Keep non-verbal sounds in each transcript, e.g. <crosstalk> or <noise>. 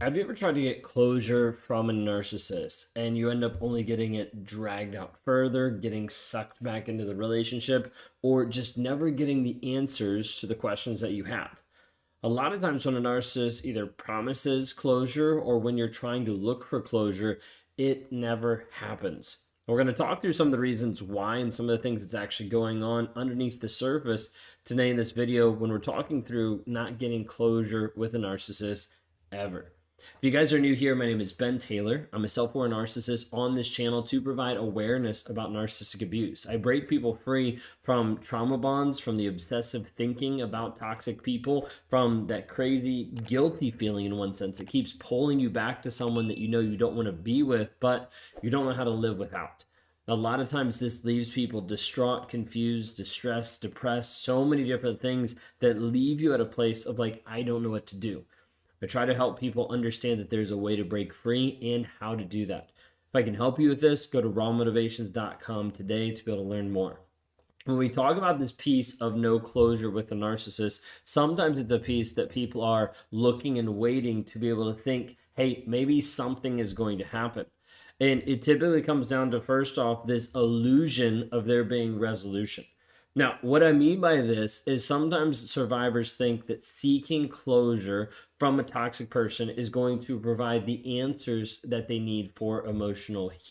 Have you ever tried to get closure from a narcissist and you end up only getting it dragged out further, getting sucked back into the relationship, or just never getting the answers to the questions that you have? A lot of times, when a narcissist either promises closure or when you're trying to look for closure, it never happens. We're going to talk through some of the reasons why and some of the things that's actually going on underneath the surface today in this video when we're talking through not getting closure with a narcissist ever. If you guys are new here, my name is Ben Taylor. I'm a self aware narcissist on this channel to provide awareness about narcissistic abuse. I break people free from trauma bonds, from the obsessive thinking about toxic people, from that crazy guilty feeling in one sense. It keeps pulling you back to someone that you know you don't want to be with, but you don't know how to live without. A lot of times, this leaves people distraught, confused, distressed, depressed, so many different things that leave you at a place of like, I don't know what to do. I try to help people understand that there's a way to break free and how to do that. If I can help you with this, go to rawmotivations.com today to be able to learn more. When we talk about this piece of no closure with a narcissist, sometimes it's a piece that people are looking and waiting to be able to think, hey, maybe something is going to happen. And it typically comes down to first off, this illusion of there being resolution. Now, what I mean by this is sometimes survivors think that seeking closure from a toxic person is going to provide the answers that they need for emotional healing.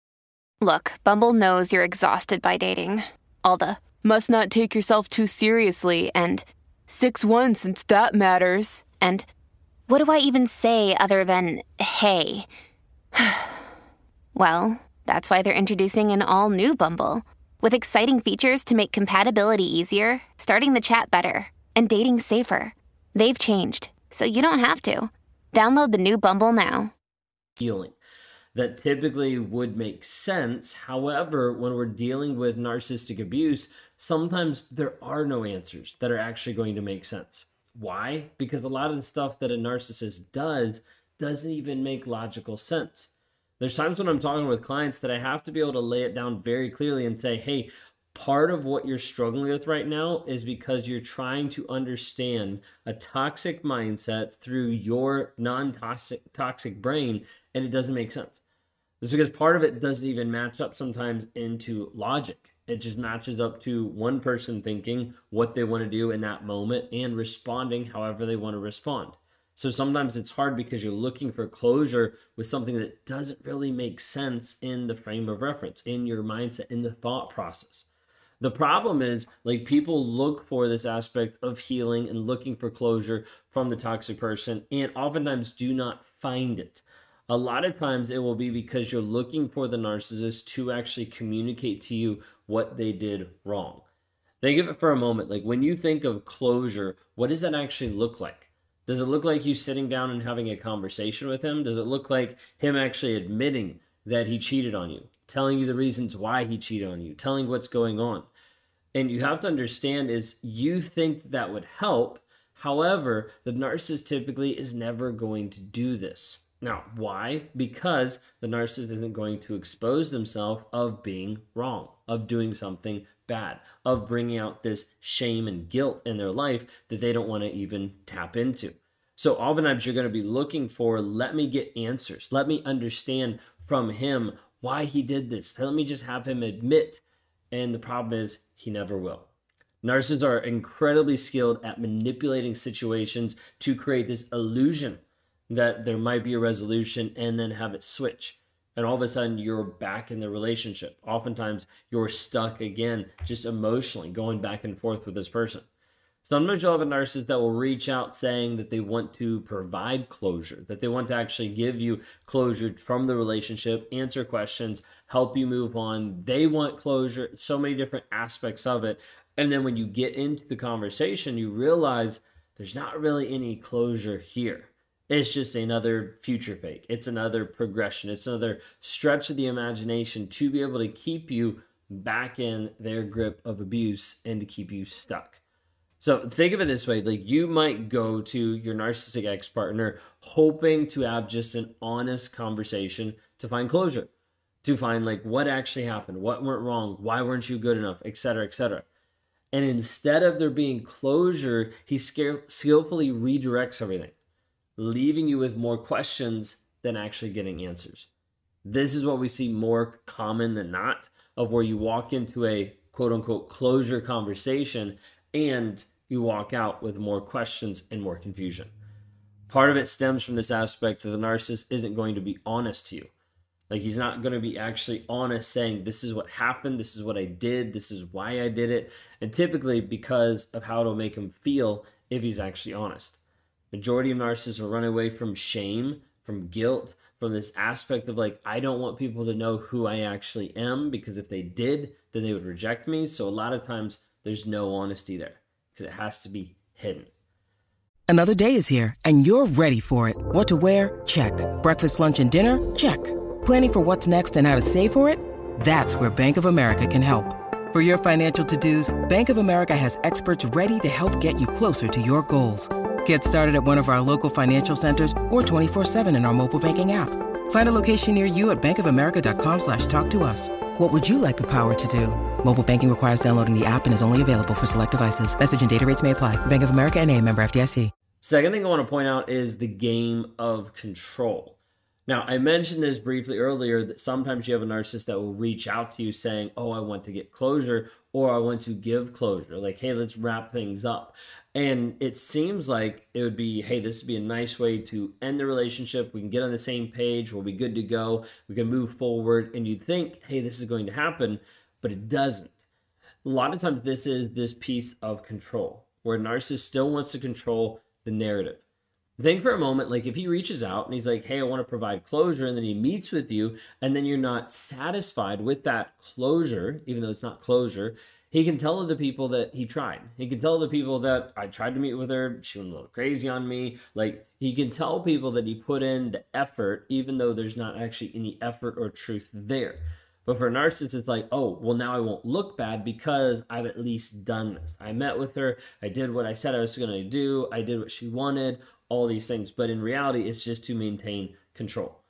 Look, Bumble knows you're exhausted by dating. All the must not take yourself too seriously and 6 1 since that matters. And what do I even say other than hey? <sighs> well, that's why they're introducing an all new Bumble. With exciting features to make compatibility easier, starting the chat better, and dating safer. They've changed, so you don't have to. Download the new Bumble now. Healing that typically would make sense. However, when we're dealing with narcissistic abuse, sometimes there are no answers that are actually going to make sense. Why? Because a lot of the stuff that a narcissist does doesn't even make logical sense. There's times when I'm talking with clients that I have to be able to lay it down very clearly and say, hey, part of what you're struggling with right now is because you're trying to understand a toxic mindset through your non-toxic toxic brain and it doesn't make sense. It's because part of it doesn't even match up sometimes into logic. It just matches up to one person thinking what they want to do in that moment and responding however they want to respond. So sometimes it's hard because you're looking for closure with something that doesn't really make sense in the frame of reference, in your mindset, in the thought process. The problem is, like, people look for this aspect of healing and looking for closure from the toxic person, and oftentimes do not find it. A lot of times it will be because you're looking for the narcissist to actually communicate to you what they did wrong. Think of it for a moment. Like, when you think of closure, what does that actually look like? Does it look like you sitting down and having a conversation with him? Does it look like him actually admitting that he cheated on you, telling you the reasons why he cheated on you, telling what's going on? And you have to understand is you think that would help. However, the narcissist typically is never going to do this. Now, why? Because the narcissist isn't going to expose themselves of being wrong, of doing something bad, of bringing out this shame and guilt in their life that they don't want to even tap into. So oftentimes you're going to be looking for, let me get answers. Let me understand from him why he did this. Let me just have him admit. And the problem is, he never will. Narcissists are incredibly skilled at manipulating situations to create this illusion that there might be a resolution and then have it switch and all of a sudden you're back in the relationship. Oftentimes you're stuck again, just emotionally going back and forth with this person. Sometimes you'll have a narcissist that will reach out saying that they want to provide closure, that they want to actually give you closure from the relationship, answer questions, help you move on. They want closure, so many different aspects of it. And then when you get into the conversation, you realize there's not really any closure here. It's just another future fake. It's another progression. It's another stretch of the imagination to be able to keep you back in their grip of abuse and to keep you stuck. So think of it this way like you might go to your narcissistic ex partner hoping to have just an honest conversation to find closure, to find like what actually happened, what went wrong, why weren't you good enough, etc., etc. And instead of there being closure, he skillfully redirects everything leaving you with more questions than actually getting answers. This is what we see more common than not of where you walk into a quote unquote closure conversation and you walk out with more questions and more confusion. Part of it stems from this aspect that the narcissist isn't going to be honest to you. Like he's not going to be actually honest saying, This is what happened, this is what I did, this is why I did it. And typically because of how it'll make him feel if he's actually honest. Majority of narcissists will run away from shame, from guilt, from this aspect of like, I don't want people to know who I actually am because if they did, then they would reject me. So a lot of times there's no honesty there because it has to be hidden. Another day is here and you're ready for it. What to wear? Check. Breakfast, lunch, and dinner? Check. Planning for what's next and how to save for it? That's where Bank of America can help. For your financial to-dos, Bank of America has experts ready to help get you closer to your goals. Get started at one of our local financial centers or 24-7 in our mobile banking app. Find a location near you at bankofamerica.com slash talk to us. What would you like the power to do? Mobile banking requires downloading the app and is only available for select devices. Message and data rates may apply. Bank of America and a member FDIC. Second thing I want to point out is the game of control. Now, I mentioned this briefly earlier that sometimes you have a narcissist that will reach out to you saying, Oh, I want to get closure, or I want to give closure. Like, hey, let's wrap things up. And it seems like it would be, hey, this would be a nice way to end the relationship. We can get on the same page. We'll be good to go. We can move forward. And you'd think, hey, this is going to happen, but it doesn't. A lot of times, this is this piece of control where a narcissist still wants to control the narrative think for a moment like if he reaches out and he's like hey i want to provide closure and then he meets with you and then you're not satisfied with that closure even though it's not closure he can tell other people that he tried he can tell other people that i tried to meet with her she went a little crazy on me like he can tell people that he put in the effort even though there's not actually any effort or truth there but for a narcissist, it's like, oh, well, now I won't look bad because I've at least done this. I met with her. I did what I said I was going to do. I did what she wanted all these things. But in reality, it's just to maintain control.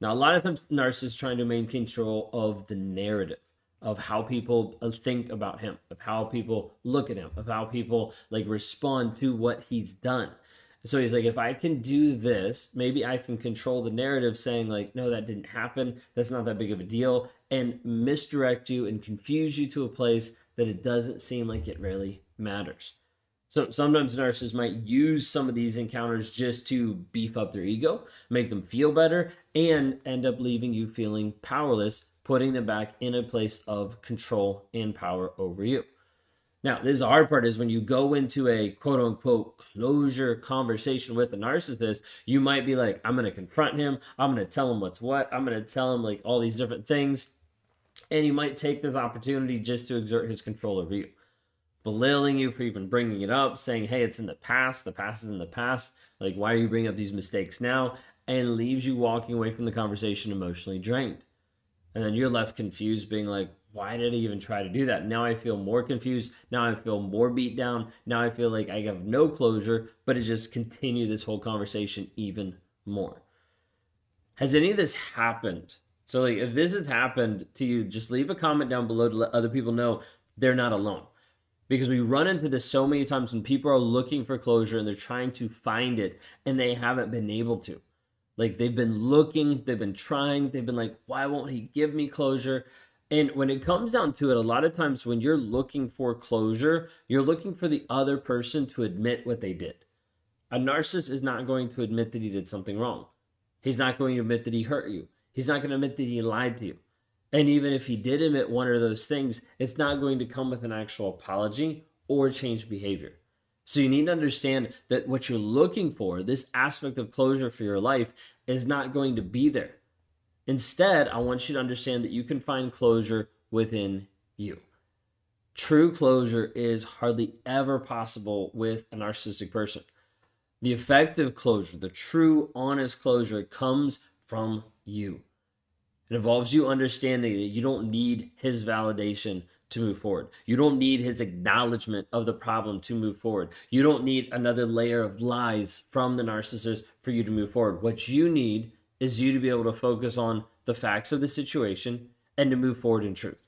Now, a lot of times, narcissists trying to maintain control of the narrative of how people think about him, of how people look at him, of how people like respond to what he's done. So he's like, if I can do this, maybe I can control the narrative saying, like, no, that didn't happen. That's not that big of a deal. And misdirect you and confuse you to a place that it doesn't seem like it really matters. So sometimes narcissists might use some of these encounters just to beef up their ego, make them feel better, and end up leaving you feeling powerless, putting them back in a place of control and power over you. Now, this hard part is when you go into a quote unquote closure conversation with a narcissist, you might be like, I'm going to confront him. I'm going to tell him what's what. I'm going to tell him like all these different things. And he might take this opportunity just to exert his control over you belittling you for even bringing it up, saying, hey, it's in the past, the past is in the past. Like, why are you bringing up these mistakes now? And leaves you walking away from the conversation emotionally drained. And then you're left confused, being like, why did I even try to do that? Now I feel more confused. Now I feel more beat down. Now I feel like I have no closure, but it just continued this whole conversation even more. Has any of this happened? So, like, if this has happened to you, just leave a comment down below to let other people know they're not alone because we run into this so many times when people are looking for closure and they're trying to find it and they haven't been able to. Like they've been looking, they've been trying, they've been like, why won't he give me closure? And when it comes down to it, a lot of times when you're looking for closure, you're looking for the other person to admit what they did. A narcissist is not going to admit that he did something wrong. He's not going to admit that he hurt you. He's not going to admit that he lied to you. And even if he did admit one of those things, it's not going to come with an actual apology or change behavior. So you need to understand that what you're looking for, this aspect of closure for your life, is not going to be there. Instead, I want you to understand that you can find closure within you. True closure is hardly ever possible with a narcissistic person. The effective closure, the true, honest closure, comes from you. It involves you understanding that you don't need his validation to move forward. You don't need his acknowledgement of the problem to move forward. You don't need another layer of lies from the narcissist for you to move forward. What you need is you to be able to focus on the facts of the situation and to move forward in truth.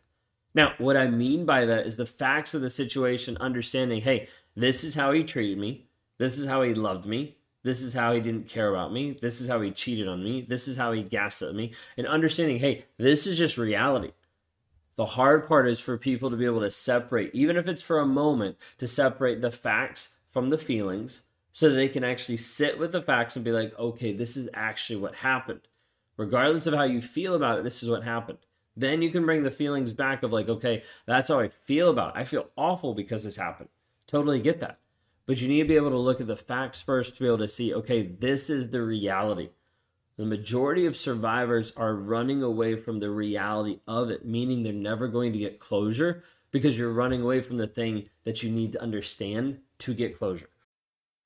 Now, what I mean by that is the facts of the situation, understanding, hey, this is how he treated me. This is how he loved me. This is how he didn't care about me. This is how he cheated on me. This is how he gaslit me. And understanding, hey, this is just reality. The hard part is for people to be able to separate, even if it's for a moment, to separate the facts from the feelings so they can actually sit with the facts and be like, okay, this is actually what happened. Regardless of how you feel about it, this is what happened. Then you can bring the feelings back of like, okay, that's how I feel about it. I feel awful because this happened. Totally get that. But you need to be able to look at the facts first to be able to see, okay, this is the reality. The majority of survivors are running away from the reality of it, meaning they're never going to get closure because you're running away from the thing that you need to understand to get closure.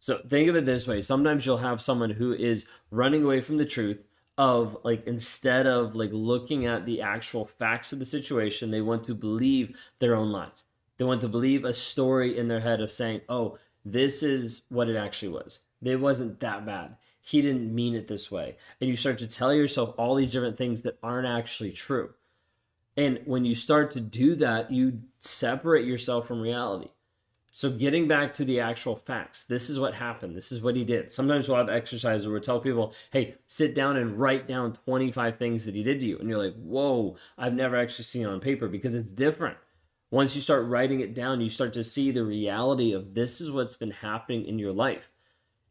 So think of it this way sometimes you'll have someone who is running away from the truth of like instead of like looking at the actual facts of the situation, they want to believe their own lies. They want to believe a story in their head of saying, oh, this is what it actually was. It wasn't that bad. He didn't mean it this way. And you start to tell yourself all these different things that aren't actually true. And when you start to do that, you separate yourself from reality. So getting back to the actual facts, this is what happened. This is what he did. Sometimes we'll have exercises where we tell people, hey, sit down and write down 25 things that he did to you. And you're like, whoa, I've never actually seen it on paper because it's different. Once you start writing it down, you start to see the reality of this is what's been happening in your life.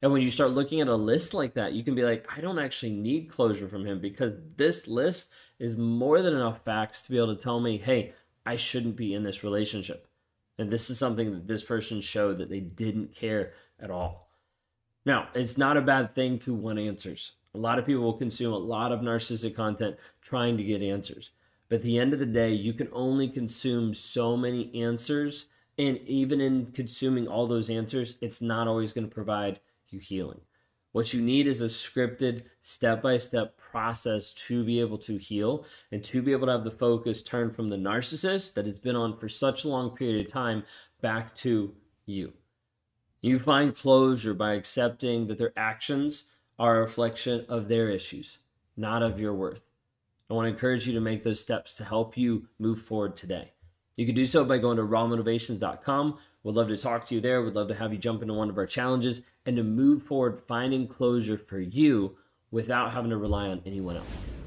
And when you start looking at a list like that, you can be like, I don't actually need closure from him because this list is more than enough facts to be able to tell me, hey, I shouldn't be in this relationship. And this is something that this person showed that they didn't care at all. Now, it's not a bad thing to want answers. A lot of people will consume a lot of narcissistic content trying to get answers. But at the end of the day, you can only consume so many answers. And even in consuming all those answers, it's not always going to provide you healing. What you need is a scripted, step by step process to be able to heal and to be able to have the focus turn from the narcissist that has been on for such a long period of time back to you. You find closure by accepting that their actions are a reflection of their issues, not of your worth. I want to encourage you to make those steps to help you move forward today. You can do so by going to rawmotivations.com. We'd love to talk to you there. We'd love to have you jump into one of our challenges and to move forward finding closure for you without having to rely on anyone else.